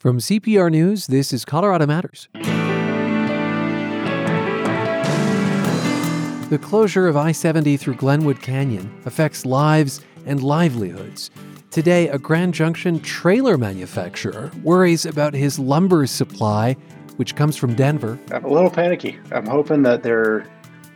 From CPR News, this is Colorado Matters. The closure of I 70 through Glenwood Canyon affects lives and livelihoods. Today, a Grand Junction trailer manufacturer worries about his lumber supply, which comes from Denver. I'm a little panicky. I'm hoping that they're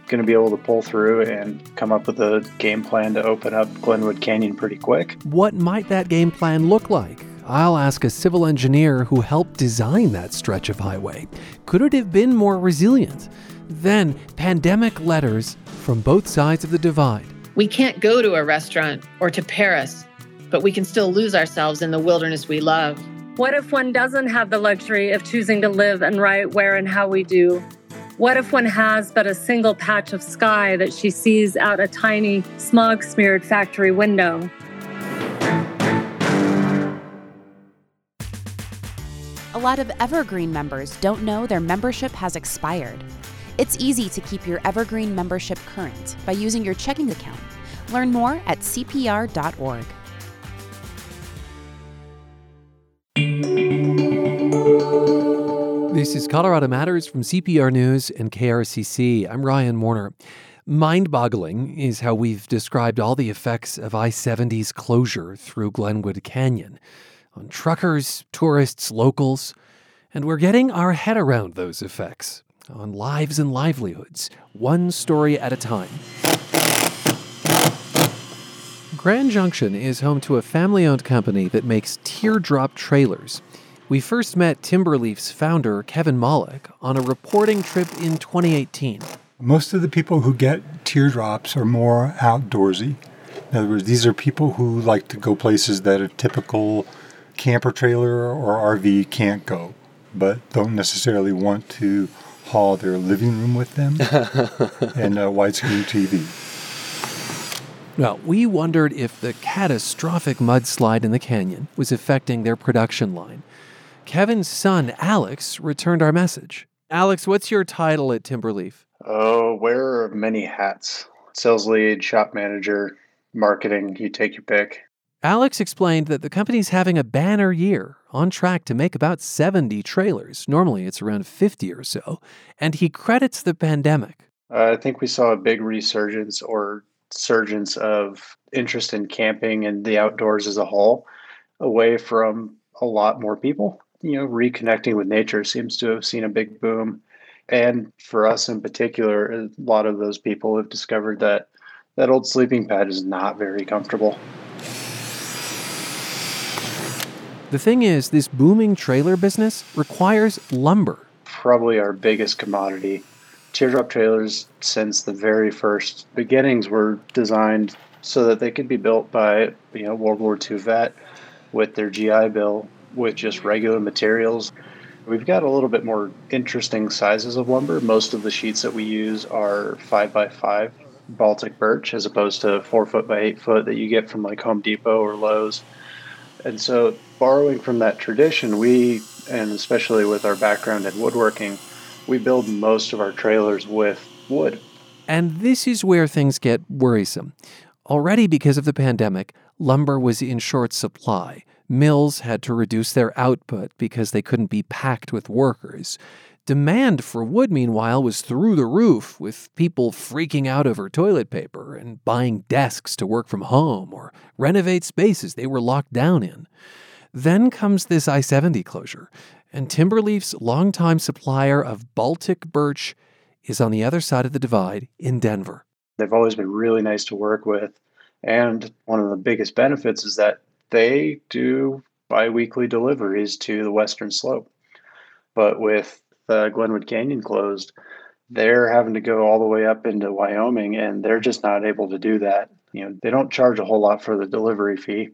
going to be able to pull through and come up with a game plan to open up Glenwood Canyon pretty quick. What might that game plan look like? I'll ask a civil engineer who helped design that stretch of highway. Could it have been more resilient? Then, pandemic letters from both sides of the divide. We can't go to a restaurant or to Paris, but we can still lose ourselves in the wilderness we love. What if one doesn't have the luxury of choosing to live and write where and how we do? What if one has but a single patch of sky that she sees out a tiny, smog smeared factory window? Lot of Evergreen members don't know their membership has expired. It's easy to keep your Evergreen membership current by using your checking account. Learn more at CPR.org. This is Colorado Matters from CPR News and KRCC. I'm Ryan Warner. Mind boggling is how we've described all the effects of I 70's closure through Glenwood Canyon on truckers, tourists, locals, and we're getting our head around those effects on lives and livelihoods, one story at a time. Grand Junction is home to a family owned company that makes teardrop trailers. We first met Timberleaf's founder, Kevin Mollick, on a reporting trip in 2018. Most of the people who get teardrops are more outdoorsy. In other words, these are people who like to go places that a typical camper trailer or RV can't go, but don't necessarily want to haul their living room with them and a widescreen TV. Well, we wondered if the catastrophic mudslide in the canyon was affecting their production line. Kevin's son, Alex, returned our message. Alex, what's your title at Timberleaf? Uh, oh, wearer of many hats. Sales lead, shop manager, marketing, you take your pick. Alex explained that the company's having a banner year, on track to make about 70 trailers. Normally it's around 50 or so. And he credits the pandemic. Uh, I think we saw a big resurgence or surgence of interest in camping and the outdoors as a whole away from a lot more people. You know, reconnecting with nature seems to have seen a big boom. And for us in particular, a lot of those people have discovered that that old sleeping pad is not very comfortable. The thing is, this booming trailer business requires lumber. Probably our biggest commodity. Teardrop trailers, since the very first beginnings, were designed so that they could be built by you know World War II vet with their GI Bill with just regular materials. We've got a little bit more interesting sizes of lumber. Most of the sheets that we use are five by five Baltic birch, as opposed to four foot by eight foot that you get from like Home Depot or Lowe's. And so, borrowing from that tradition, we, and especially with our background in woodworking, we build most of our trailers with wood. And this is where things get worrisome. Already, because of the pandemic, lumber was in short supply. Mills had to reduce their output because they couldn't be packed with workers. Demand for wood, meanwhile, was through the roof, with people freaking out over toilet paper and buying desks to work from home or renovate spaces they were locked down in. Then comes this I 70 closure, and Timberleaf's longtime supplier of Baltic birch is on the other side of the divide in Denver. They've always been really nice to work with. And one of the biggest benefits is that they do bi weekly deliveries to the Western Slope. But with the Glenwood Canyon closed, they're having to go all the way up into Wyoming and they're just not able to do that. You know, they don't charge a whole lot for the delivery fee.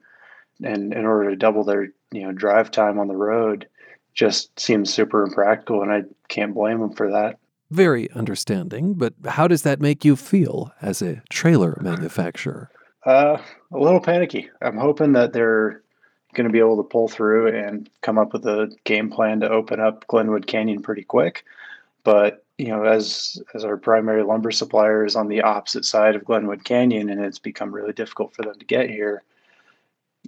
And in order to double their, you know, drive time on the road just seems super impractical and I can't blame them for that. Very understanding, but how does that make you feel as a trailer manufacturer? Uh, a little panicky. I'm hoping that they're going to be able to pull through and come up with a game plan to open up Glenwood Canyon pretty quick. But you know, as as our primary lumber supplier is on the opposite side of Glenwood Canyon, and it's become really difficult for them to get here.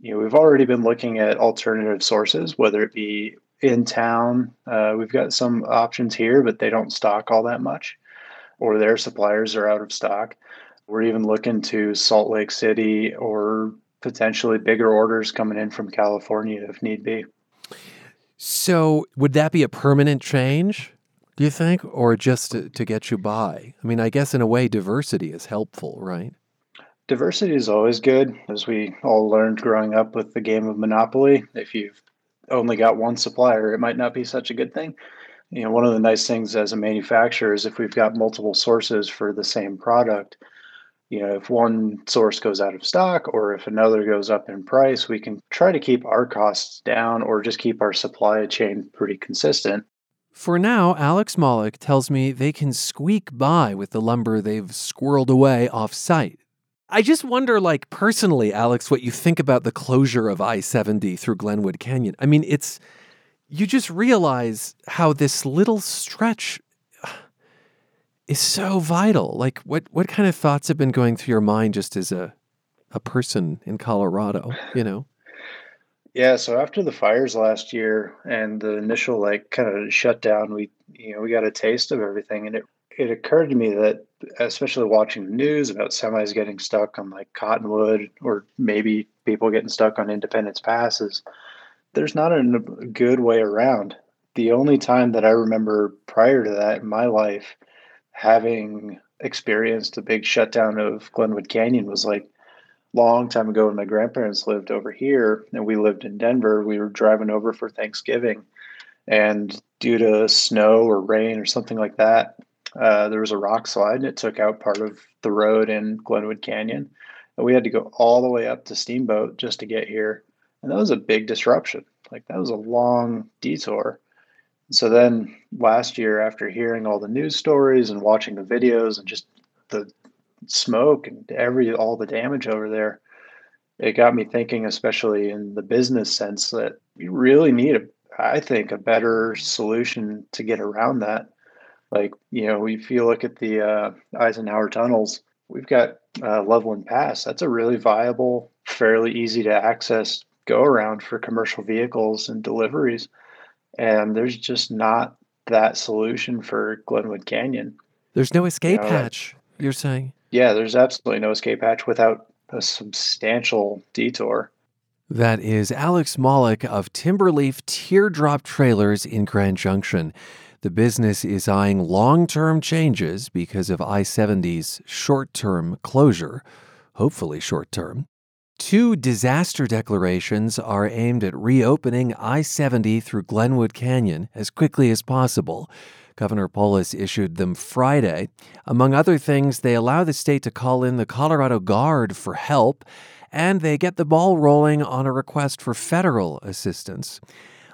You know, we've already been looking at alternative sources, whether it be in town. Uh, we've got some options here, but they don't stock all that much, or their suppliers are out of stock. We're even looking to Salt Lake City or potentially bigger orders coming in from California if need be. So, would that be a permanent change, do you think, or just to, to get you by? I mean, I guess in a way, diversity is helpful, right? Diversity is always good, as we all learned growing up with the game of Monopoly. If you've only got one supplier, it might not be such a good thing. You know, one of the nice things as a manufacturer is if we've got multiple sources for the same product, you know, if one source goes out of stock or if another goes up in price, we can try to keep our costs down or just keep our supply chain pretty consistent. For now, Alex Malik tells me they can squeak by with the lumber they've squirreled away off site. I just wonder, like, personally, Alex, what you think about the closure of I 70 through Glenwood Canyon. I mean, it's, you just realize how this little stretch is so vital. Like, what what kind of thoughts have been going through your mind just as a a person in Colorado? You know. Yeah, so after the fires last year and the initial like kind of shutdown, we you know we got a taste of everything, and it it occurred to me that especially watching the news about semis getting stuck on like Cottonwood or maybe people getting stuck on Independence Passes, there's not a good way around. The only time that I remember prior to that in my life having experienced a big shutdown of Glenwood Canyon was like long time ago when my grandparents lived over here and we lived in Denver. We were driving over for Thanksgiving, and due to snow or rain or something like that, uh, there was a rock slide and it took out part of the road in Glenwood Canyon. And we had to go all the way up to Steamboat just to get here. And that was a big disruption. Like that was a long detour. So then last year, after hearing all the news stories and watching the videos and just the smoke and every all the damage over there, it got me thinking, especially in the business sense, that we really need a, I think, a better solution to get around that. Like you know, if you look at the uh, Eisenhower tunnels, we've got uh, Loveland Pass. That's a really viable, fairly easy to access go around for commercial vehicles and deliveries and there's just not that solution for Glenwood Canyon. There's no escape you know, hatch, you're saying? Yeah, there's absolutely no escape hatch without a substantial detour. That is Alex Malik of Timberleaf Teardrop Trailers in Grand Junction. The business is eyeing long term changes because of I 70's short term closure, hopefully short term. Two disaster declarations are aimed at reopening I 70 through Glenwood Canyon as quickly as possible. Governor Polis issued them Friday. Among other things, they allow the state to call in the Colorado Guard for help, and they get the ball rolling on a request for federal assistance.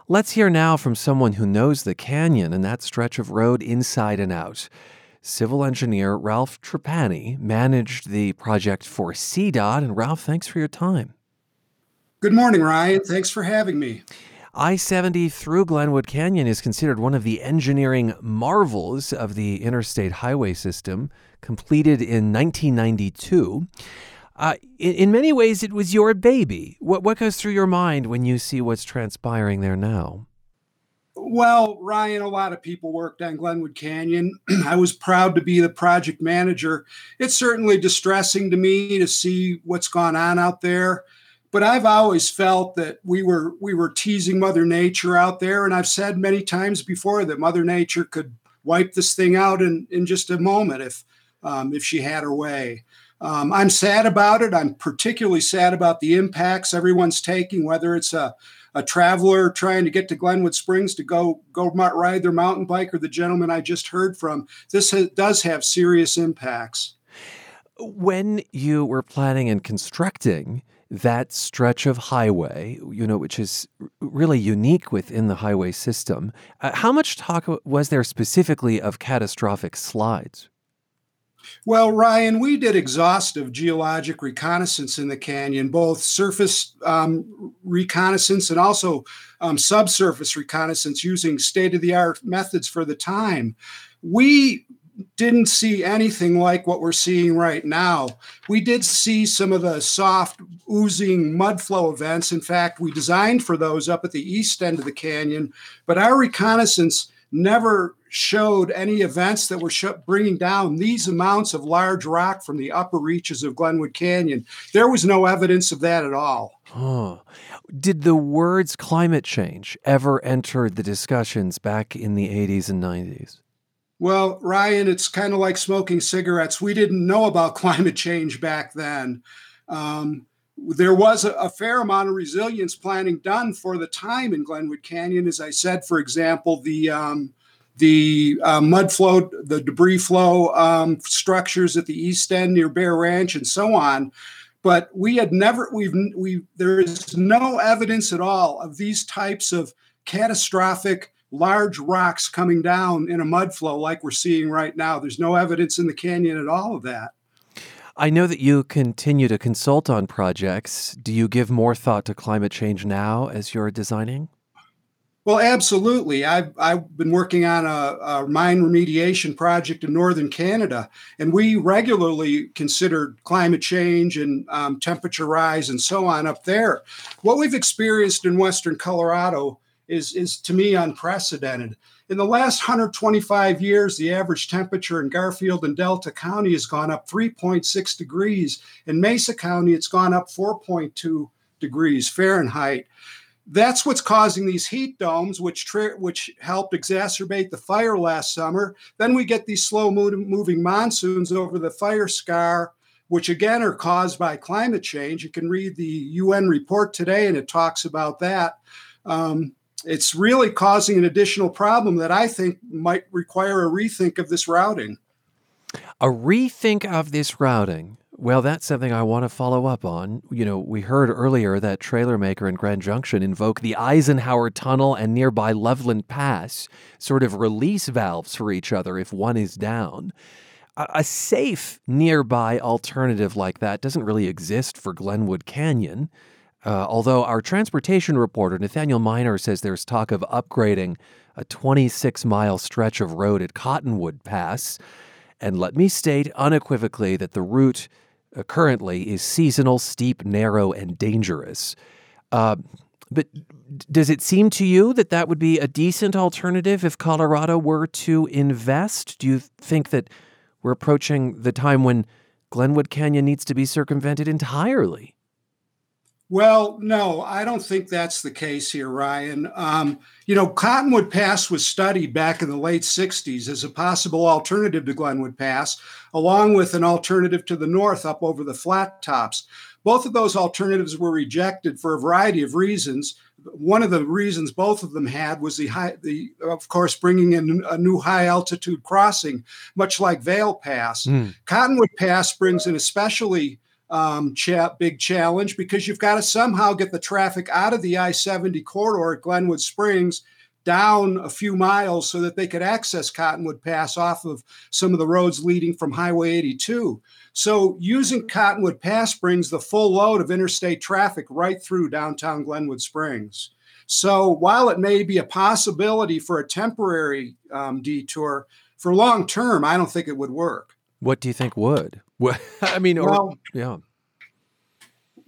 Let's hear now from someone who knows the canyon and that stretch of road inside and out. Civil engineer Ralph Trapani managed the project for CDOT. And Ralph, thanks for your time. Good morning, Ryan. Thanks for having me. I 70 through Glenwood Canyon is considered one of the engineering marvels of the interstate highway system, completed in 1992. Uh, in, in, many ways, it was your baby. What, what goes through your mind when you see what's transpiring there now? Well, Ryan, a lot of people worked on Glenwood Canyon. I was proud to be the project manager. It's certainly distressing to me to see what's gone on out there, but I've always felt that we were we were teasing Mother Nature out there, and I've said many times before that Mother Nature could wipe this thing out in in just a moment if um, if she had her way. Um, I'm sad about it. I'm particularly sad about the impacts everyone's taking, whether it's a a traveler trying to get to Glenwood Springs to go go ride their mountain bike, or the gentleman I just heard from. This does have serious impacts. When you were planning and constructing that stretch of highway, you know, which is really unique within the highway system, uh, how much talk was there specifically of catastrophic slides? Well, Ryan, we did exhaustive geologic reconnaissance in the canyon, both surface um, reconnaissance and also um, subsurface reconnaissance using state of the art methods for the time. We didn't see anything like what we're seeing right now. We did see some of the soft, oozing mud flow events. In fact, we designed for those up at the east end of the canyon, but our reconnaissance never showed any events that were sh- bringing down these amounts of large rock from the upper reaches of Glenwood Canyon. There was no evidence of that at all. Oh. Did the words climate change ever enter the discussions back in the 80s and 90s? Well, Ryan, it's kind of like smoking cigarettes. We didn't know about climate change back then. Um, there was a, a, fair amount of resilience planning done for the time in Glenwood Canyon. As I said, for example, the um, the uh, mud flow, the debris flow um, structures at the east end near Bear Ranch, and so on. But we had never, we've, we there is no evidence at all of these types of catastrophic large rocks coming down in a mud flow like we're seeing right now. There's no evidence in the canyon at all of that. I know that you continue to consult on projects. Do you give more thought to climate change now as you're designing? Well, absolutely. I've, I've been working on a, a, mine remediation project in northern Canada, and we regularly consider climate change and um, temperature rise and so on up there. What we've experienced in western Colorado is, is to me unprecedented. In the last 125 years, the average temperature in Garfield and Delta County has gone up 3.6 degrees. In Mesa County, it's gone up 4.2 degrees Fahrenheit that's what's causing these heat domes, which tri- which helped exacerbate the fire last summer. Then we get these slow moving monsoons over the fire scar, which again are caused by climate change. You can read the UN report today, and it talks about that. Um, it's really causing an additional problem that I think might require a rethink of this routing. A rethink of this routing. Well, that's something I want to follow up on. You know, we heard earlier that trailer maker in Grand Junction invoke the Eisenhower Tunnel and nearby Loveland Pass, sort of release valves for each other if one is down. A, safe nearby alternative like that doesn't really exist for Glenwood Canyon. Uh, although our transportation reporter, Nathaniel Minor, says there's talk of upgrading a 26 mile stretch of road at Cottonwood Pass. And let me state unequivocally that the route uh, currently is seasonal, steep, narrow, and dangerous. Uh, but does it seem to you that that would be a decent alternative if Colorado were to invest? Do you think that we're approaching the time when Glenwood Canyon needs to be circumvented entirely? Well, no, I don't think that's the case here, Ryan. Um, you know, Cottonwood Pass was studied back in the late 60s as a possible alternative to Glenwood Pass, along with an alternative to the north up over the flat tops. Both of those alternatives were rejected for a variety of reasons. One of the reasons both of them had was the high, the of course, bringing in a new high altitude crossing, much like Vail Pass. Mm. Cottonwood Pass brings an especially um, cha- big challenge because you've got to somehow get the traffic out of the I 70 corridor at Glenwood Springs down a few miles so that they could access Cottonwood Pass off of some of the roads leading from Highway 82. So, using Cottonwood Pass brings the full load of interstate traffic right through downtown Glenwood Springs. So, while it may be a possibility for a temporary um, detour, for long term, I don't think it would work. What do you think would? Well, I mean, or, well, yeah.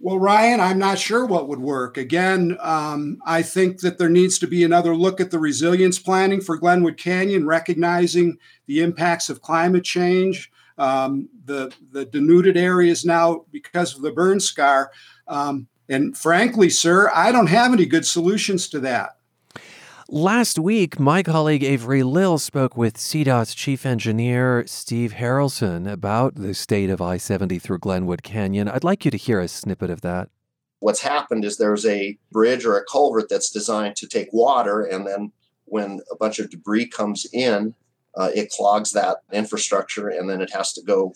Well, Ryan, I'm not sure what would work. Again, um, I think that there needs to be another look at the resilience planning for Glenwood Canyon, recognizing the impacts of climate change, um, the the denuded areas now because of the burn scar. Um, and frankly, sir, I don't have any good solutions to that. Last week, my colleague Avery Lill spoke with CDOT's chief engineer, Steve Harrelson, about the state of I 70 through Glenwood Canyon. I'd like you to hear a snippet of that. What's happened is there's a bridge or a culvert that's designed to take water, and then when a bunch of debris comes in, uh, it clogs that infrastructure, and then it has to go,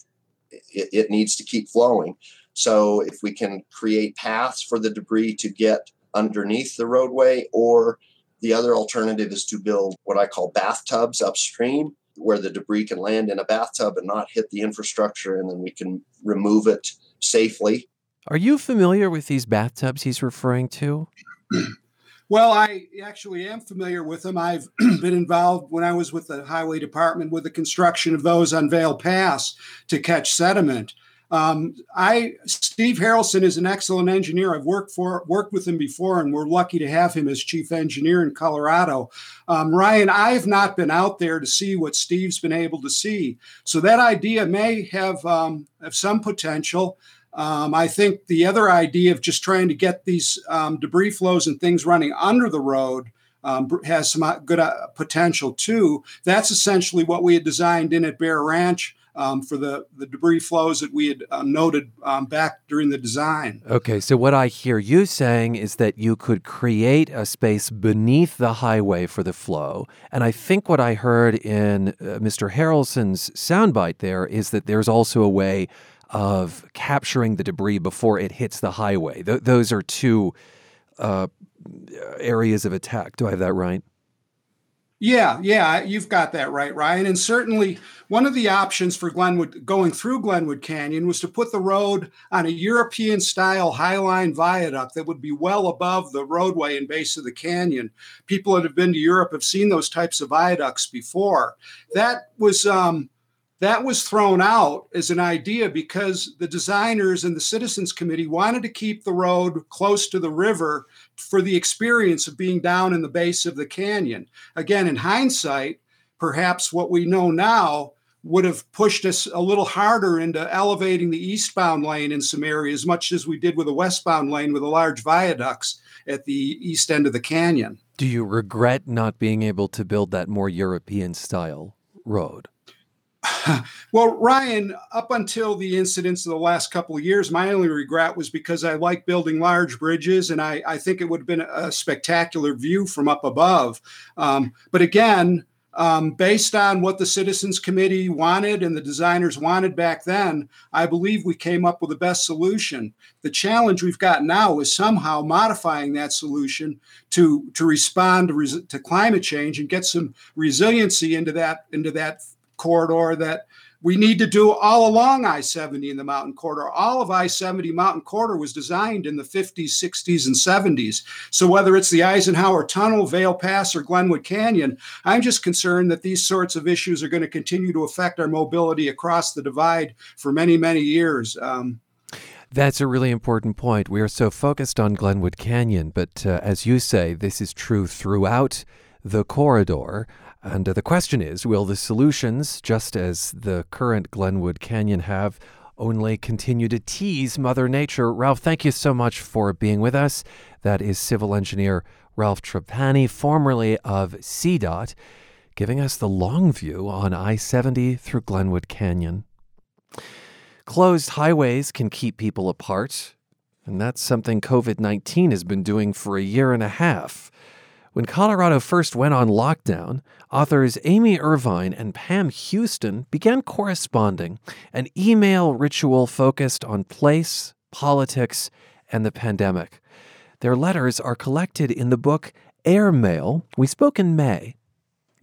it, it needs to keep flowing. So if we can create paths for the debris to get underneath the roadway or the other alternative is to build what I call bathtubs upstream, where the debris can land in a bathtub and not hit the infrastructure, and then we can remove it safely. Are you familiar with these bathtubs he's referring to? Well, I actually am familiar with them. I've been involved when I was with the highway department with the construction of those on Vail Pass to catch sediment. Um, I Steve Harrelson is an excellent engineer. I've worked for worked with him before, and we're lucky to have him as chief engineer in Colorado. Um, Ryan, I have not been out there to see what Steve's been able to see, so that idea may have um, have some potential. Um, I think the other idea of just trying to get these um, debris flows and things running under the road um, has some uh, good uh, potential too. That's essentially what we had designed in at Bear Ranch um, for the, the debris flows that we had uh, noted um, back during the design. Okay, so what I hear you saying is that you could create a space beneath the highway for the flow. And I think what I heard in uh, Mr. Harrelson's soundbite there is that there's also a way of capturing the debris before it hits the highway. Th- those are two uh, areas of attack. Do I have that right? Yeah, yeah, you've got that right, Ryan. And certainly one of the options for Glenwood going through Glenwood Canyon was to put the road on a European style highline viaduct that would be well above the roadway and base of the canyon. People that have been to Europe have seen those types of viaducts before. That was um, that was thrown out as an idea because the designers and the citizens committee wanted to keep the road close to the river for the experience of being down in the base of the canyon. Again in hindsight perhaps what we know now would have pushed us a little harder into elevating the eastbound lane in some areas much as we did with the westbound lane with the large viaducts at the east end of the canyon. Do you regret not being able to build that more european style road well, Ryan, up until the incidents of the last couple of years, my only regret was because I like building large bridges, and I, I think it would have been a spectacular view from up above. Um, but again, um, based on what the Citizens Committee wanted and the designers wanted back then, I believe we came up with the best solution. The challenge we've got now is somehow modifying that solution to to respond to, res- to climate change and get some resiliency into that into that corridor that we need to do all along I 70 in the mountain corridor. All of I 70 mountain corridor was designed in the 50s, 60s, and 70s. So whether it's the Eisenhower Tunnel, Vail Pass, or Glenwood Canyon, I'm just concerned that these sorts of issues are going to continue to affect our mobility across the divide for many, many years. Um, that's a really important point. We are so focused on Glenwood Canyon, but uh, as you say, this is true throughout the corridor. And uh, the question is will the solutions, just as the current Glenwood Canyon have, only continue to tease Mother Nature? Ralph, thank you so much for being with us. That is civil engineer Ralph Trapani, formerly of CDOT, giving us the long view on I 70 through Glenwood Canyon. Closed highways can keep people apart, and that's something COVID 19 has been doing for a year and a half. When Colorado first went on lockdown, authors Amy Irvine and Pam Houston began corresponding, an email ritual focused on place, politics, and the pandemic. Their letters are collected in the book Airmail. We spoke in May.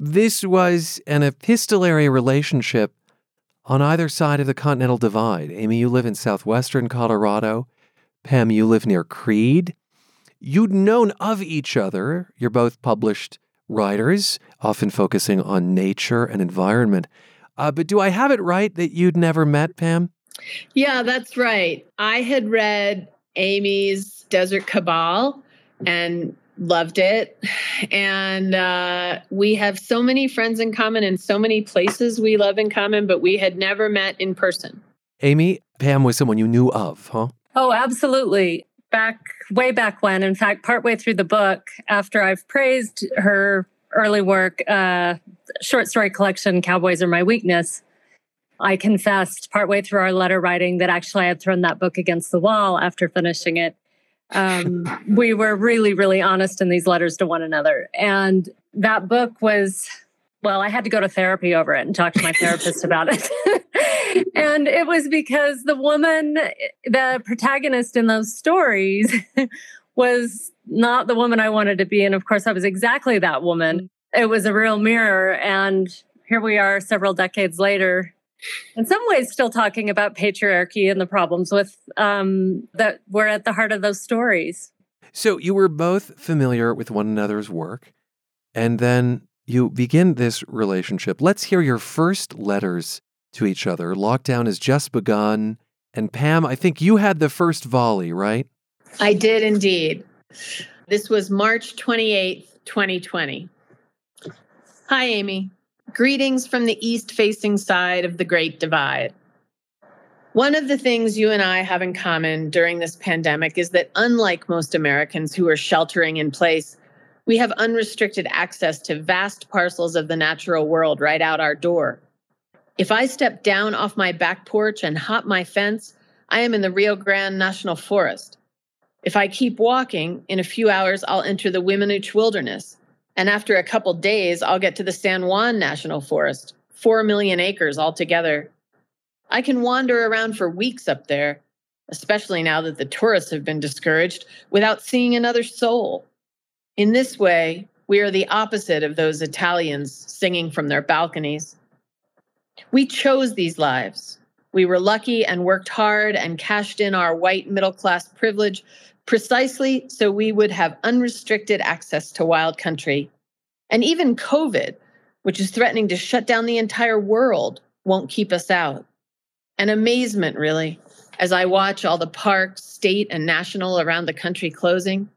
This was an epistolary relationship on either side of the Continental Divide. Amy, you live in southwestern Colorado. Pam, you live near Creede. You'd known of each other. You're both published writers, often focusing on nature and environment. Uh, but do I have it right that you'd never met Pam? Yeah, that's right. I had read Amy's Desert Cabal and loved it. And uh, we have so many friends in common and so many places we love in common, but we had never met in person. Amy, Pam was someone you knew of, huh? Oh, absolutely back way back when. In fact, partway through the book, after I've praised her early work, uh, short story collection, Cowboys Are My Weakness, I confessed partway through our letter writing that actually I had thrown that book against the wall after finishing it. Um, we were really, really honest in these letters to one another. And that book was, well, I had to go to therapy over it and talk to my therapist about it. and it was because the woman, the protagonist in those stories, was not the woman I wanted to be. And of course, I was exactly that woman. It was a real mirror. And here we are several decades later, in some ways, still talking about patriarchy and the problems with um, that were at the heart of those stories. So you were both familiar with one another's work, and then you begin this relationship. Let's hear your first letters to each other. Lockdown has just begun. And Pam, I think you had the first volley, right? I did indeed. This was March 28th, 2020. Hi, Amy. Greetings from the east facing side of the Great Divide. One of the things you and I have in common during this pandemic is that, unlike most Americans who are sheltering in place, we have unrestricted access to vast parcels of the natural world right out our door. If I step down off my back porch and hop my fence, I am in the Rio Grande National Forest. If I keep walking, in a few hours I'll enter the Weminuche Wilderness. And after a couple days, I'll get to the San Juan National Forest, 4 million acres altogether. I can wander around for weeks up there, especially now that the tourists have been discouraged, without seeing another soul. In this way, we are the opposite of those Italians singing from their balconies. We chose these lives. We were lucky and worked hard and cashed in our white middle class privilege precisely so we would have unrestricted access to wild country. And even COVID, which is threatening to shut down the entire world, won't keep us out. An amazement, really, as I watch all the parks, state and national around the country closing.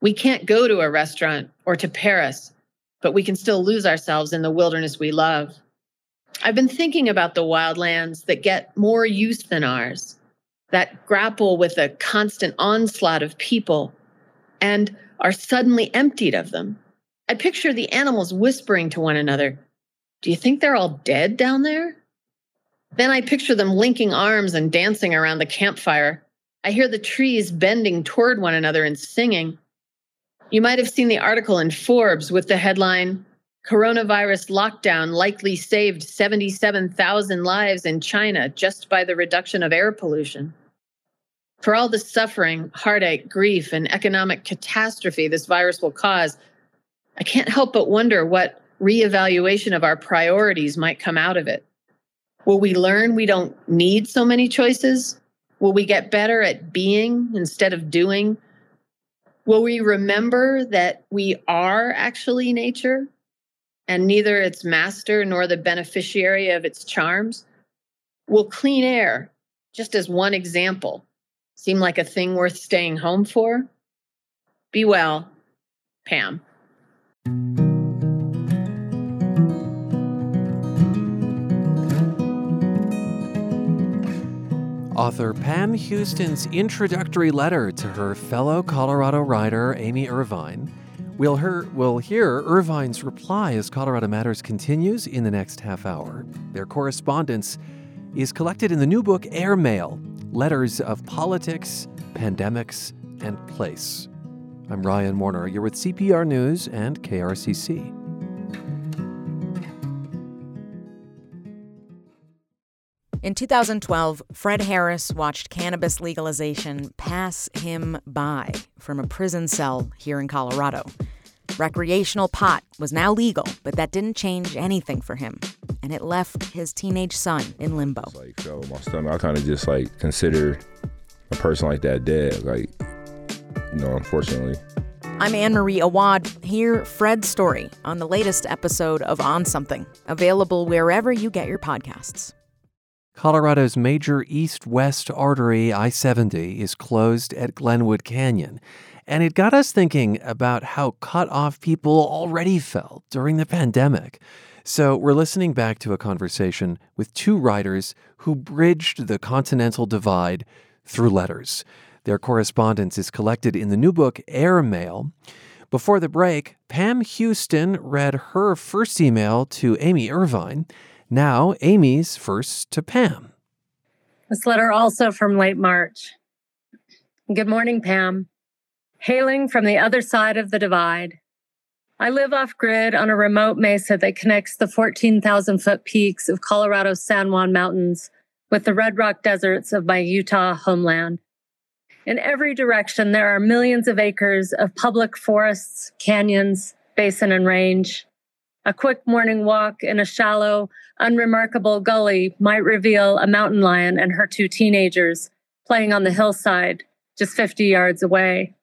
We can't go to a restaurant or to Paris, but we can still lose ourselves in the wilderness we love. I've been thinking about the wildlands that get more use than ours, that grapple with a constant onslaught of people and are suddenly emptied of them. I picture the animals whispering to one another, Do you think they're all dead down there? Then I picture them linking arms and dancing around the campfire. I hear the trees bending toward one another and singing. You might have seen the article in Forbes with the headline Coronavirus lockdown likely saved 77,000 lives in China just by the reduction of air pollution. For all the suffering, heartache, grief, and economic catastrophe this virus will cause, I can't help but wonder what reevaluation of our priorities might come out of it. Will we learn we don't need so many choices? Will we get better at being instead of doing? Will we remember that we are actually nature and neither its master nor the beneficiary of its charms? Will clean air, just as one example, seem like a thing worth staying home for? Be well, Pam. Author Pam Houston's introductory letter to her fellow Colorado writer Amy Irvine We'll hear, we'll hear Irvine's reply as Colorado Matters continues in the next half hour. Their correspondence is collected in the new book Airmail Letters of Politics, Pandemics, and Place. I'm Ryan Warner. You're with CPR News and KRCC. In 2012, Fred Harris watched cannabis legalization pass him by from a prison cell here in Colorado. Recreational pot was now legal, but that didn't change anything for him. And it left his teenage son in limbo. Like, so my son, I kind of just like consider a person like that dead. Like, you know, unfortunately. I'm Ann Marie Awad. Hear Fred's story on the latest episode of On Something, available wherever you get your podcasts. Colorado's major east west artery, I 70, is closed at Glenwood Canyon. And it got us thinking about how cut off people already felt during the pandemic. So we're listening back to a conversation with two writers who bridged the continental divide through letters. Their correspondence is collected in the new book Airmail. Before the break, Pam Houston read her first email to Amy Irvine. Now, Amy's first to Pam. This letter also from late March. Good morning, Pam. Hailing from the other side of the divide. I live off grid on a remote mesa that connects the 14,000 foot peaks of Colorado's San Juan Mountains with the red rock deserts of my Utah homeland. In every direction, there are millions of acres of public forests, canyons, basin, and range. A quick morning walk in a shallow, unremarkable gully might reveal a mountain lion and her two teenagers playing on the hillside just 50 yards away.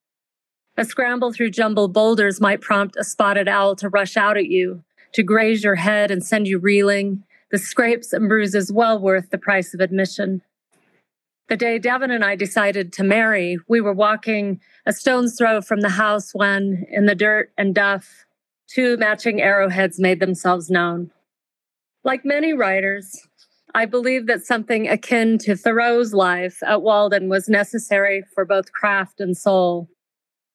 A scramble through jumbled boulders might prompt a spotted owl to rush out at you, to graze your head and send you reeling, the scrapes and bruises well worth the price of admission. The day Devin and I decided to marry, we were walking a stone's throw from the house when, in the dirt and duff, two matching arrowheads made themselves known. Like many writers, I believe that something akin to Thoreau's life at Walden was necessary for both craft and soul.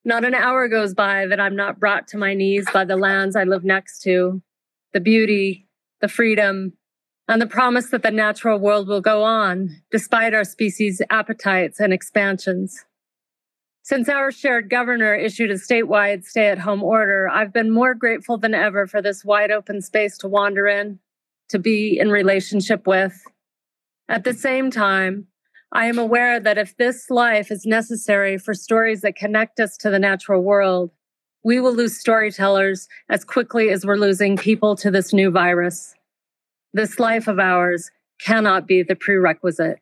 Not an hour goes by that I'm not brought to my knees by the lands I live next to, the beauty, the freedom, and the promise that the natural world will go on despite our species' appetites and expansions. Since our shared governor issued a statewide stay at home order, I've been more grateful than ever for this wide open space to wander in, to be in relationship with. At the same time, I am aware that if this life is necessary for stories that connect us to the natural world, we will lose storytellers as quickly as we're losing people to this new virus. This life of ours cannot be the prerequisite.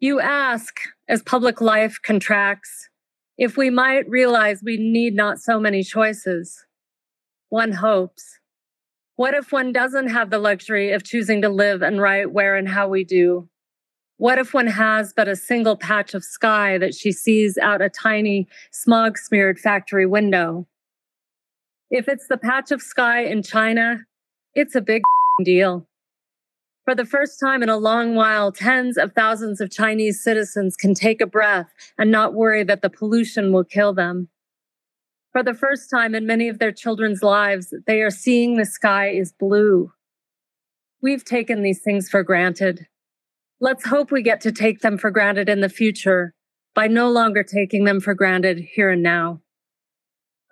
You ask, as public life contracts, if we might realize we need not so many choices. One hopes. What if one doesn't have the luxury of choosing to live and write where and how we do? What if one has but a single patch of sky that she sees out a tiny, smog smeared factory window? If it's the patch of sky in China, it's a big deal. For the first time in a long while, tens of thousands of Chinese citizens can take a breath and not worry that the pollution will kill them. For the first time in many of their children's lives, they are seeing the sky is blue. We've taken these things for granted. Let's hope we get to take them for granted in the future by no longer taking them for granted here and now.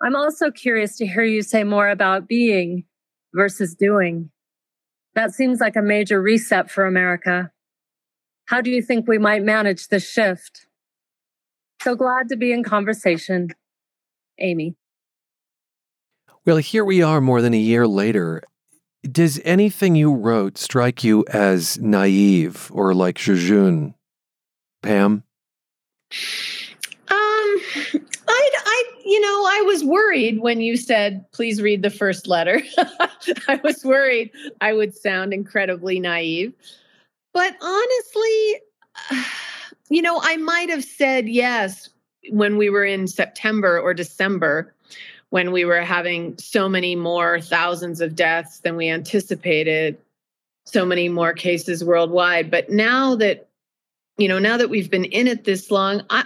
I'm also curious to hear you say more about being versus doing. That seems like a major reset for America. How do you think we might manage this shift? So glad to be in conversation. Amy. Well, here we are more than a year later. Does anything you wrote strike you as naive or like Jejune? Pam? Um, I, I, you know, I was worried when you said, please read the first letter. I was worried I would sound incredibly naive. But honestly, you know, I might have said yes when we were in September or December, when we were having so many more thousands of deaths than we anticipated, so many more cases worldwide. But now that, you know, now that we've been in it this long, I,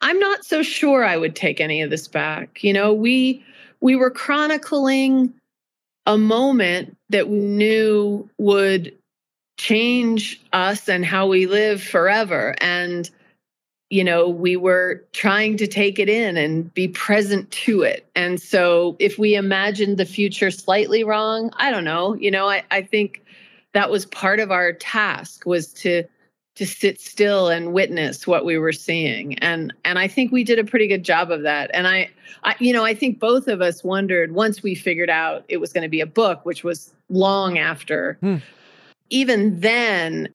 I'm not so sure I would take any of this back. You know, we we were chronicling a moment that we knew would change us and how we live forever. And you know, we were trying to take it in and be present to it. And so if we imagined the future slightly wrong, I don't know, you know, I, I think that was part of our task was to to sit still and witness what we were seeing and and i think we did a pretty good job of that and i, I you know i think both of us wondered once we figured out it was going to be a book which was long after hmm. even then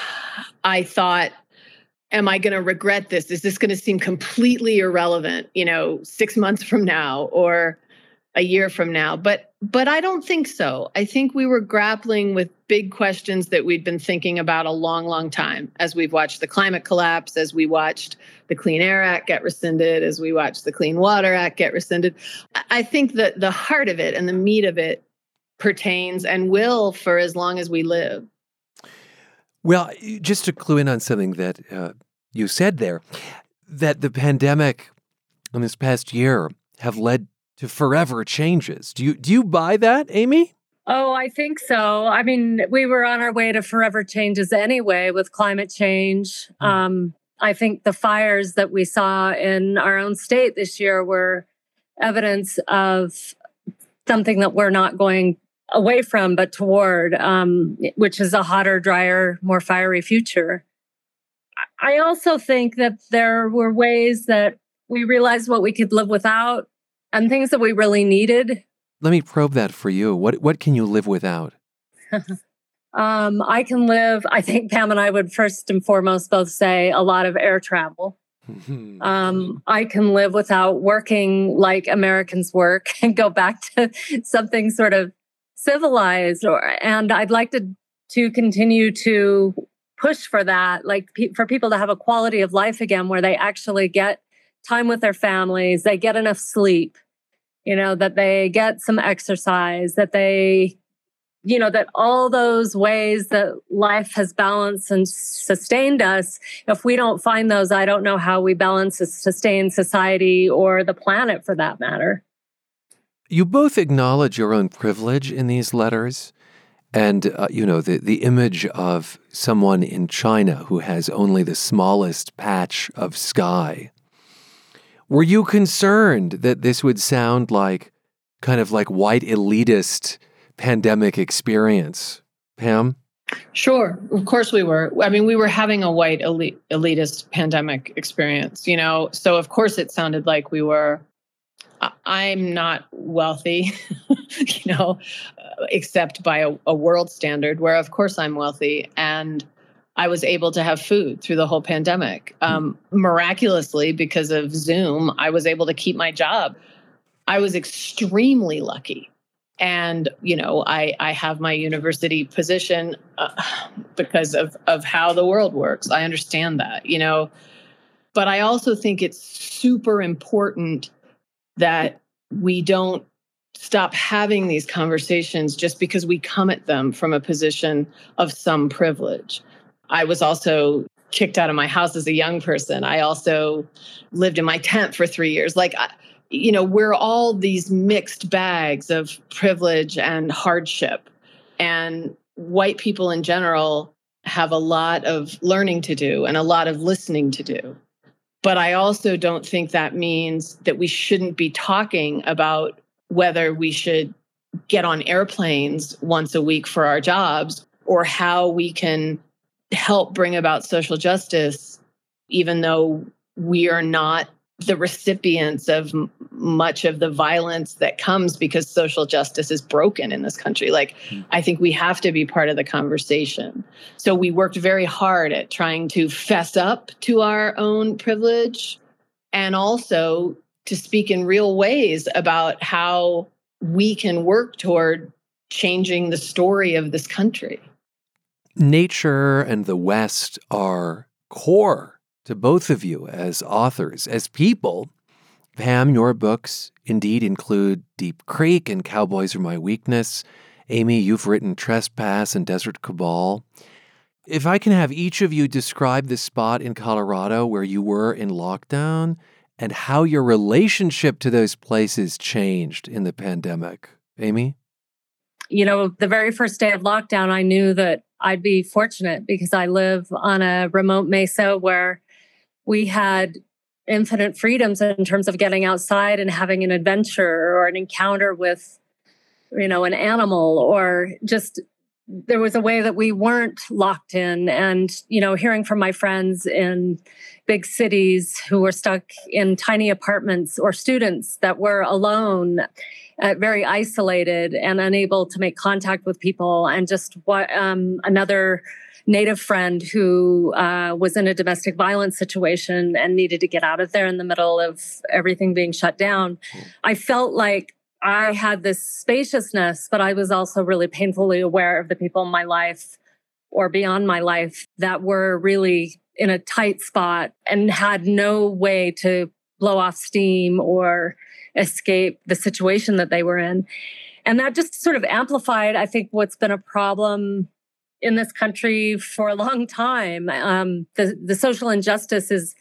i thought am I going to regret this? Is this going to seem completely irrelevant, you know, 6 months from now or a year from now? But but I don't think so. I think we were grappling with big questions that we'd been thinking about a long long time as we've watched the climate collapse, as we watched the Clean Air Act get rescinded, as we watched the Clean Water Act get rescinded. I think that the heart of it and the meat of it pertains and will for as long as we live. Well, just to clue in on something that uh, you said there, that the pandemic in this past year have led to forever changes. Do you do you buy that, Amy? Oh, I think so. I mean, we were on our way to forever changes anyway with climate change. Mm. Um, I think the fires that we saw in our own state this year were evidence of something that we're not going away from, but toward, um, which is a hotter, drier, more fiery future. I also think that there were ways that we realized what we could live without and things that we really needed. Let me probe that for you. What what can you live without? um, I can live. I think Pam and I would first and foremost both say a lot of air travel. Um, I can live without working like Americans work and go back to something sort of civilized. Or and I'd like to to continue to push for that, like pe- for people to have a quality of life again, where they actually get time with their families, they get enough sleep, you know, that they get some exercise, that they you know that all those ways that life has balanced and sustained us if we don't find those i don't know how we balance sustain society or the planet for that matter. You both acknowledge your own privilege in these letters and uh, you know the the image of someone in China who has only the smallest patch of sky were you concerned that this would sound like kind of like white elitist pandemic experience. Pam? Sure. Of course we were. I mean, we were having a white elite, elitist pandemic experience, you know, so of course it sounded like we were. I'm not wealthy, you know, uh, except by a, a world standard, where of course I'm wealthy. And I was able to have food through the whole pandemic. Um, miraculously, because of Zoom, I was able to keep my job. I was extremely lucky. And you know i i have my university position uh, because of of how the world works. I understand that you know. But i also think it's super important that we don't stop having these conversations just because we come at them from a position of some privilege i was also kicked out of my house as a young person i also lived in my tent for 3 years like you know, we're all these mixed bags of privilege and hardship. And white people in general have a lot of learning to do and a lot of listening to do. But I also don't think that means that we shouldn't be talking about whether we should get on airplanes once a week for our jobs or how we can help bring about social justice, even though we are not the recipients of m- much of the violence that comes because social justice is broken in this country. Like, mm. I think we have to be part of the conversation. So, we worked very hard at trying to fess up to our own privilege and also to speak in real ways about how we can work toward changing the story of this country. Nature and the West are core to both of you as authors, as people. Pam, your books indeed include Deep Creek and Cowboys Are My Weakness. Amy, you've written Trespass and Desert Cabal. If I can have each of you describe the spot in Colorado where you were in lockdown and how your relationship to those places changed in the pandemic. Amy? You know, the very first day of lockdown, I knew that I'd be fortunate because I live on a remote mesa where we had infinite freedoms in terms of getting outside and having an adventure or an encounter with you know an animal or just there was a way that we weren't locked in. And you know hearing from my friends in big cities who were stuck in tiny apartments or students that were alone uh, very isolated and unable to make contact with people and just what um, another native friend who uh, was in a domestic violence situation and needed to get out of there in the middle of everything being shut down. I felt like I had this spaciousness, but I was also really painfully aware of the people in my life or beyond my life that were really in a tight spot and had no way to blow off steam or escape the situation that they were in. And that just sort of amplified, I think, what's been a problem in this country for a long time. Um, the the social injustice is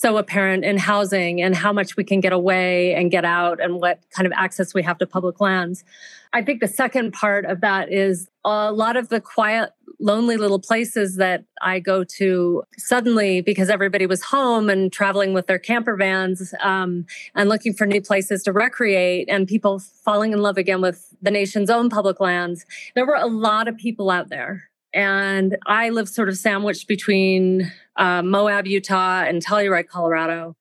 so apparent in housing and how much we can get away and get out and what kind of access we have to public lands. I think the second part of that is a lot of the quiet, lonely little places that I go to suddenly because everybody was home and traveling with their camper vans um, and looking for new places to recreate and people falling in love again with the nation's own public lands. There were a lot of people out there and I live sort of sandwiched between uh, Moab, Utah, and Telluride, Colorado.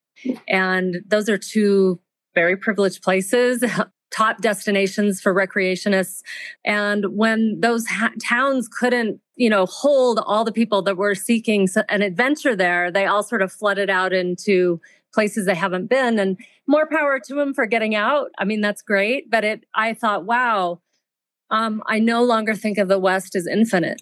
And those are two very privileged places, top destinations for recreationists. And when those ha- towns couldn't you know, hold all the people that were seeking an adventure there. They all sort of flooded out into places they haven't been and more power to them for getting out. I mean, that's great. But it, I thought, wow, um, I no longer think of the West as infinite.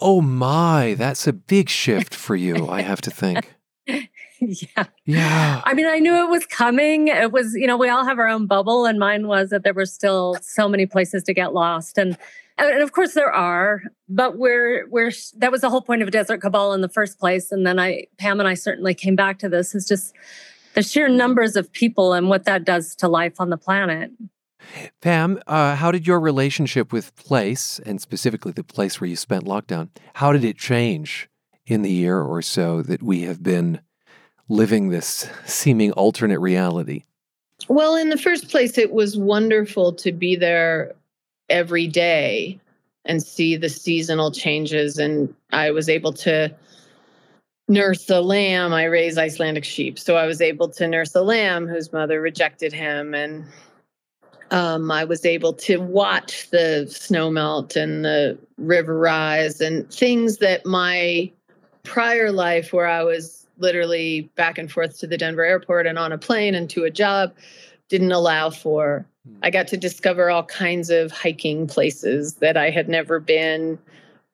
Oh my, that's a big shift for you, I have to think. yeah. Yeah. I mean, I knew it was coming. It was, you know, we all have our own bubble, and mine was that there were still so many places to get lost. And and of course there are, but we're we're that was the whole point of Desert Cabal in the first place. And then I Pam and I certainly came back to this is just the sheer numbers of people and what that does to life on the planet. Pam, uh, how did your relationship with place, and specifically the place where you spent lockdown, how did it change in the year or so that we have been living this seeming alternate reality? Well, in the first place, it was wonderful to be there every day and see the seasonal changes. And I was able to nurse a lamb. I raise Icelandic sheep. So I was able to nurse a lamb whose mother rejected him and um, I was able to watch the snow melt and the river rise and things that my prior life, where I was literally back and forth to the Denver airport and on a plane and to a job, didn't allow for. I got to discover all kinds of hiking places that I had never been,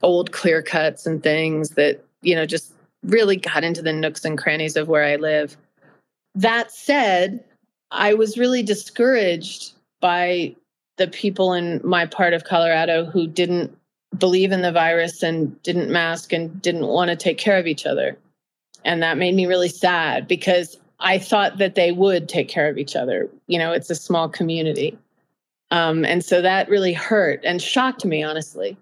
old clear cuts and things that, you know, just really got into the nooks and crannies of where I live. That said, I was really discouraged by the people in my part of Colorado who didn't believe in the virus and didn't mask and didn't want to take care of each other. And that made me really sad because I thought that they would take care of each other. You know, it's a small community. Um, and so that really hurt and shocked me, honestly.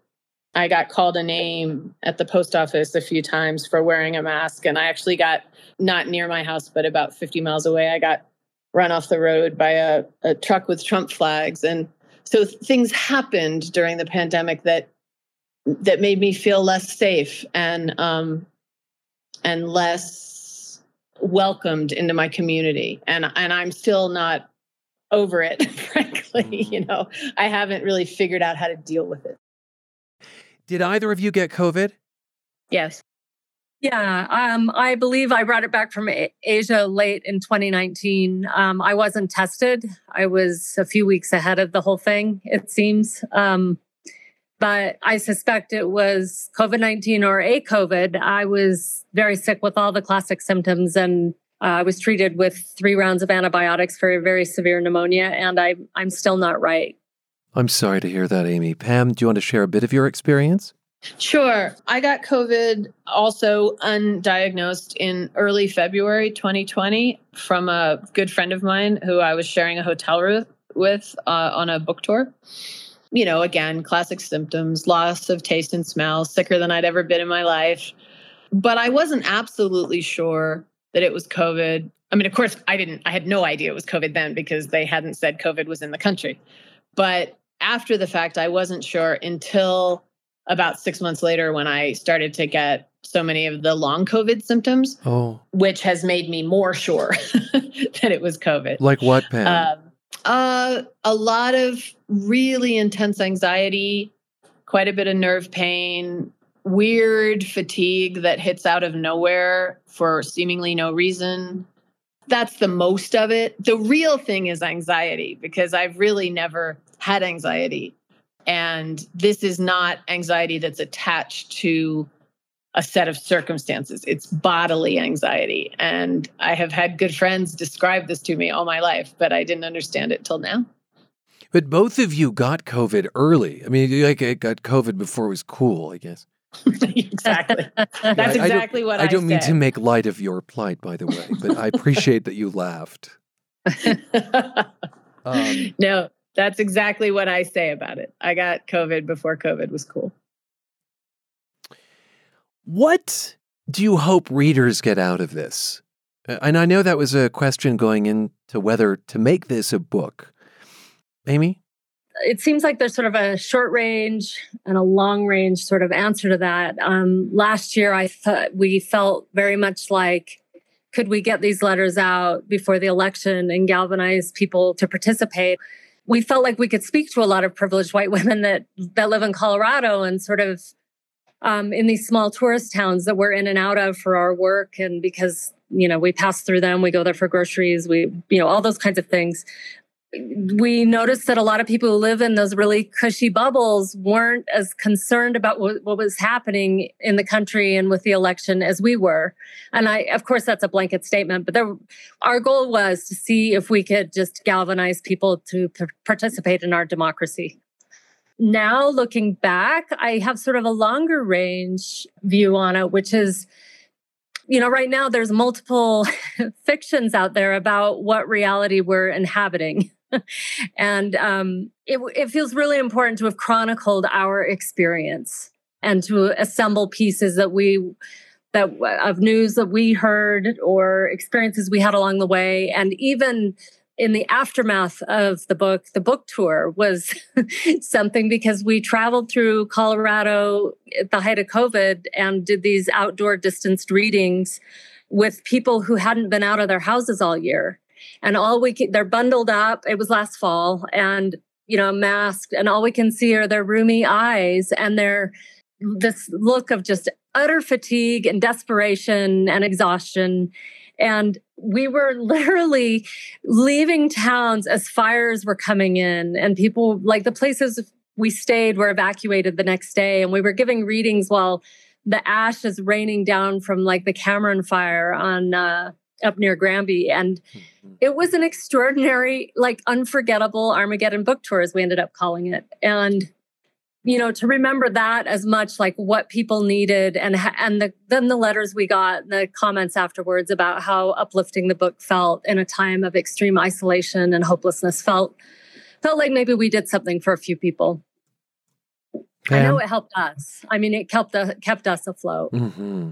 I got called a name at the post office a few times for wearing a mask. And I actually got not near my house, but about 50 miles away, I got run off the road by a, a truck with Trump flags. And so things happened during the pandemic that that made me feel less safe and um, and less welcomed into my community. And and I'm still not over it, frankly. Mm-hmm. You know, I haven't really figured out how to deal with it. Did either of you get COVID? Yes. Yeah, um, I believe I brought it back from Asia late in 2019. Um, I wasn't tested. I was a few weeks ahead of the whole thing, it seems. Um, but I suspect it was COVID 19 or a COVID. I was very sick with all the classic symptoms and uh, I was treated with three rounds of antibiotics for a very severe pneumonia, and I, I'm still not right. I'm sorry to hear that, Amy. Pam, do you want to share a bit of your experience? Sure. I got COVID also undiagnosed in early February 2020 from a good friend of mine who I was sharing a hotel room with uh, on a book tour. You know, again, classic symptoms loss of taste and smell, sicker than I'd ever been in my life. But I wasn't absolutely sure that it was COVID. I mean, of course, I didn't, I had no idea it was COVID then because they hadn't said COVID was in the country. But after the fact, I wasn't sure until about six months later when I started to get so many of the long COVID symptoms, oh. which has made me more sure that it was COVID. Like what, Pam? Um, uh, a lot of really intense anxiety, quite a bit of nerve pain, weird fatigue that hits out of nowhere for seemingly no reason. That's the most of it. The real thing is anxiety because I've really never had anxiety. And this is not anxiety that's attached to a set of circumstances. It's bodily anxiety. And I have had good friends describe this to me all my life, but I didn't understand it till now. But both of you got COVID early. I mean, like it got COVID before it was cool, I guess. exactly. That's yeah, exactly I what I, I don't mean to make light of your plight, by the way, but I appreciate that you laughed. Um, no, that's exactly what I say about it. I got COVID before COVID was cool. What do you hope readers get out of this? Uh, and I know that was a question going into whether to make this a book. Amy? It seems like there's sort of a short range and a long range sort of answer to that. Um, last year, I thought we felt very much like could we get these letters out before the election and galvanize people to participate? We felt like we could speak to a lot of privileged white women that that live in Colorado and sort of um, in these small tourist towns that we're in and out of for our work and because you know we pass through them we go there for groceries we you know all those kinds of things we noticed that a lot of people who live in those really cushy bubbles weren't as concerned about what, what, was happening in the country and with the election as we were. And I, of course, that's a blanket statement, but there, our goal was to see if we could just galvanize people to p- participate in our democracy. Now, looking back, I have sort of a longer range view on it, which is you know, right now there's multiple fictions out there about what reality we're inhabiting. and um, it, it feels really important to have chronicled our experience and to assemble pieces that we that of news that we heard or experiences we had along the way. And even in the aftermath of the book the book tour was something because we traveled through colorado at the height of covid and did these outdoor distanced readings with people who hadn't been out of their houses all year and all we can, they're bundled up. It was last fall and, you know, masked and all we can see are their rheumy eyes and their, this look of just utter fatigue and desperation and exhaustion. And we were literally leaving towns as fires were coming in and people like the places we stayed were evacuated the next day and we were giving readings while the ash is raining down from like the Cameron fire on uh, up near Granby. And mm-hmm. it was an extraordinary, like unforgettable Armageddon book tour, as we ended up calling it. And you know to remember that as much like what people needed and and the, then the letters we got and the comments afterwards about how uplifting the book felt in a time of extreme isolation and hopelessness felt felt like maybe we did something for a few people i know it helped us i mean it kept us kept us afloat mm-hmm.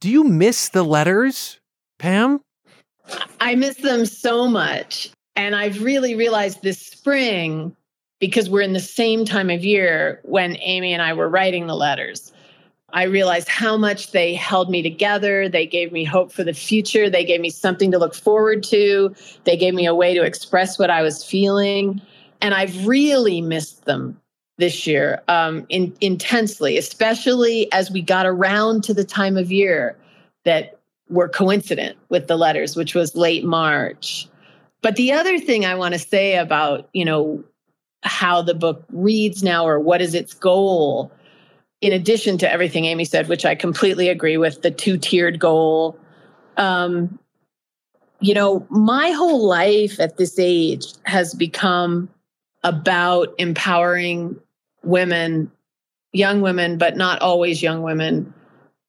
do you miss the letters Pam? I miss them so much. And I've really realized this spring, because we're in the same time of year when Amy and I were writing the letters, I realized how much they held me together. They gave me hope for the future. They gave me something to look forward to. They gave me a way to express what I was feeling. And I've really missed them this year um, in, intensely, especially as we got around to the time of year that were coincident with the letters, which was late March. But the other thing I want to say about, you know, how the book reads now or what is its goal, in addition to everything Amy said, which I completely agree with, the two tiered goal. Um, you know, my whole life at this age has become about empowering women, young women, but not always young women,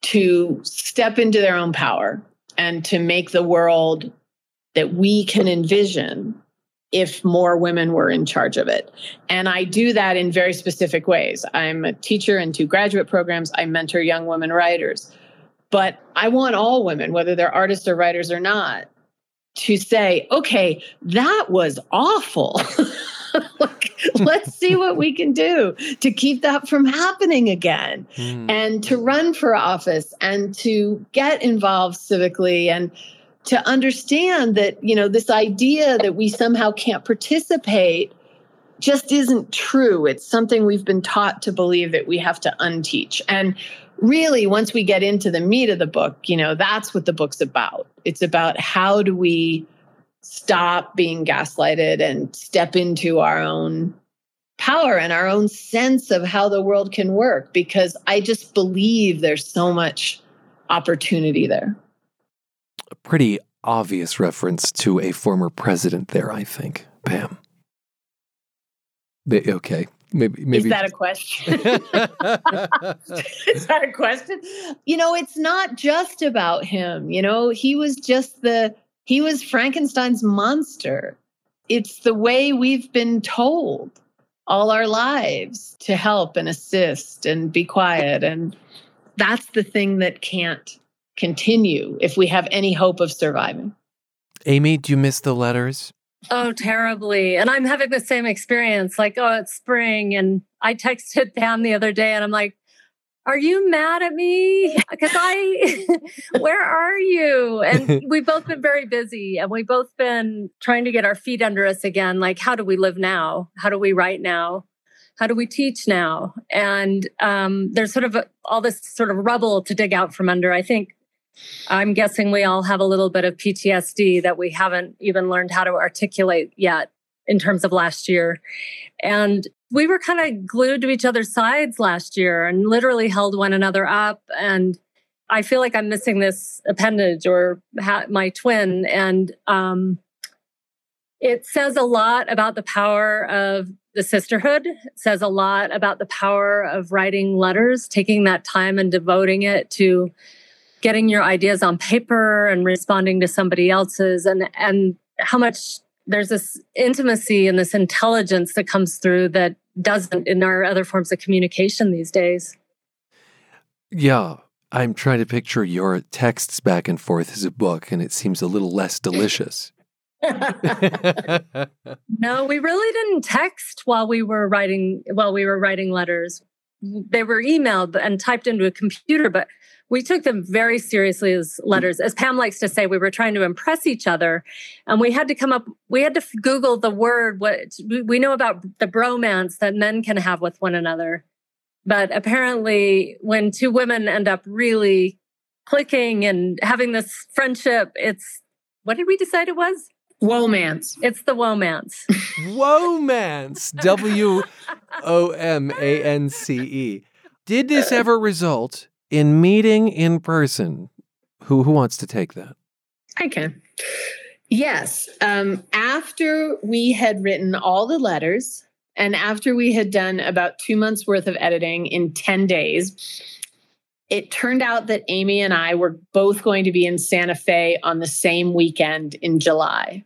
to step into their own power and to make the world that we can envision if more women were in charge of it. And I do that in very specific ways. I'm a teacher in two graduate programs, I mentor young women writers. But I want all women, whether they're artists or writers or not, to say, okay, that was awful. let's see what we can do to keep that from happening again mm. and to run for office and to get involved civically and to understand that you know this idea that we somehow can't participate just isn't true. It's something we've been taught to believe that we have to unteach. And really once we get into the meat of the book you know that's what the book's about. It's about how do we stop being gaslighted and step into our own power and our own sense of how the world can work because I just believe there's so much opportunity there. A pretty obvious reference to a former president there, I think, Pam. Okay. Maybe, maybe. Is that a question? Is that a question? You know, it's not just about him. You know, he was just the he was Frankenstein's monster. It's the way we've been told all our lives to help and assist and be quiet. And that's the thing that can't continue if we have any hope of surviving. Amy, do you miss the letters? Oh, terribly. And I'm having the same experience like, oh, it's spring. And I texted Pam the other day and I'm like, are you mad at me? Because I, where are you? And we've both been very busy and we've both been trying to get our feet under us again. Like, how do we live now? How do we write now? How do we teach now? And um, there's sort of a, all this sort of rubble to dig out from under. I think I'm guessing we all have a little bit of PTSD that we haven't even learned how to articulate yet in terms of last year. And we were kind of glued to each other's sides last year and literally held one another up. And I feel like I'm missing this appendage or ha- my twin. And um, it says a lot about the power of the sisterhood. It says a lot about the power of writing letters, taking that time and devoting it to getting your ideas on paper and responding to somebody else's and and how much there's this intimacy and this intelligence that comes through that doesn't in our other forms of communication these days. Yeah, I'm trying to picture your texts back and forth as a book, and it seems a little less delicious. no, we really didn't text while we were writing while we were writing letters. They were emailed and typed into a computer, but we took them very seriously as letters. As Pam likes to say, we were trying to impress each other. And we had to come up, we had to Google the word, what we know about the bromance that men can have with one another. But apparently, when two women end up really clicking and having this friendship, it's what did we decide it was? Womance. It's the womance. womance. W O M A N C E. Did this ever result in meeting in person, who who wants to take that? I can. Yes. Um, after we had written all the letters, and after we had done about two months worth of editing in 10 days, it turned out that Amy and I were both going to be in Santa Fe on the same weekend in July.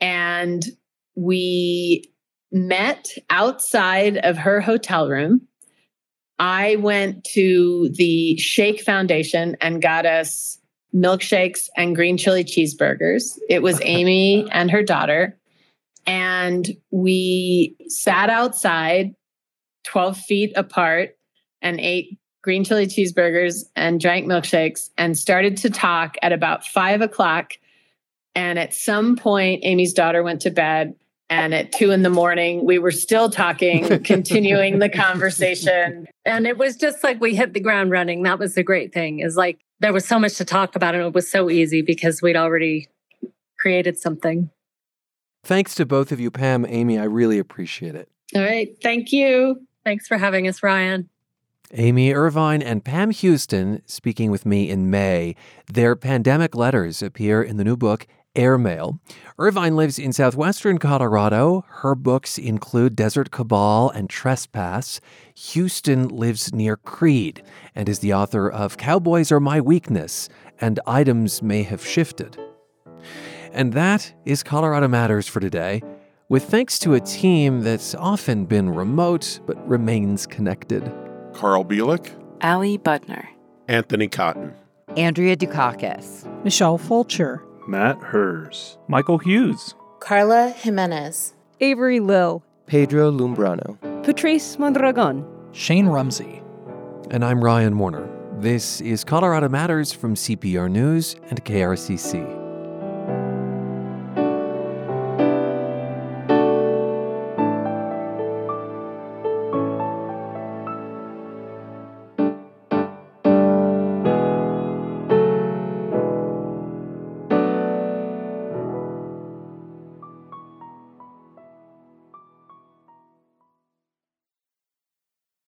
And we met outside of her hotel room I went to the Shake Foundation and got us milkshakes and green chili cheeseburgers. It was Amy and her daughter. And we sat outside 12 feet apart and ate green chili cheeseburgers and drank milkshakes and started to talk at about five o'clock. And at some point, Amy's daughter went to bed and at two in the morning, we were still talking, continuing the conversation. And it was just like we hit the ground running. That was the great thing, is like there was so much to talk about, and it was so easy because we'd already created something. Thanks to both of you, Pam, Amy. I really appreciate it. All right. Thank you. Thanks for having us, Ryan. Amy Irvine and Pam Houston speaking with me in May. Their pandemic letters appear in the new book, airmail. Irvine lives in southwestern Colorado. Her books include Desert Cabal and Trespass. Houston lives near Creede and is the author of Cowboys Are My Weakness and Items May Have Shifted. And that is Colorado Matters for today, with thanks to a team that's often been remote but remains connected. Carl Bielek, Ali Budner, Anthony Cotton, Andrea Dukakis, Michelle Fulcher. Matt Hers, Michael Hughes, Carla Jimenez, Avery Lill, Pedro Lumbrano, Patrice Mondragon, Shane Rumsey. And I'm Ryan Warner. This is Colorado Matters from CPR News and KRCC.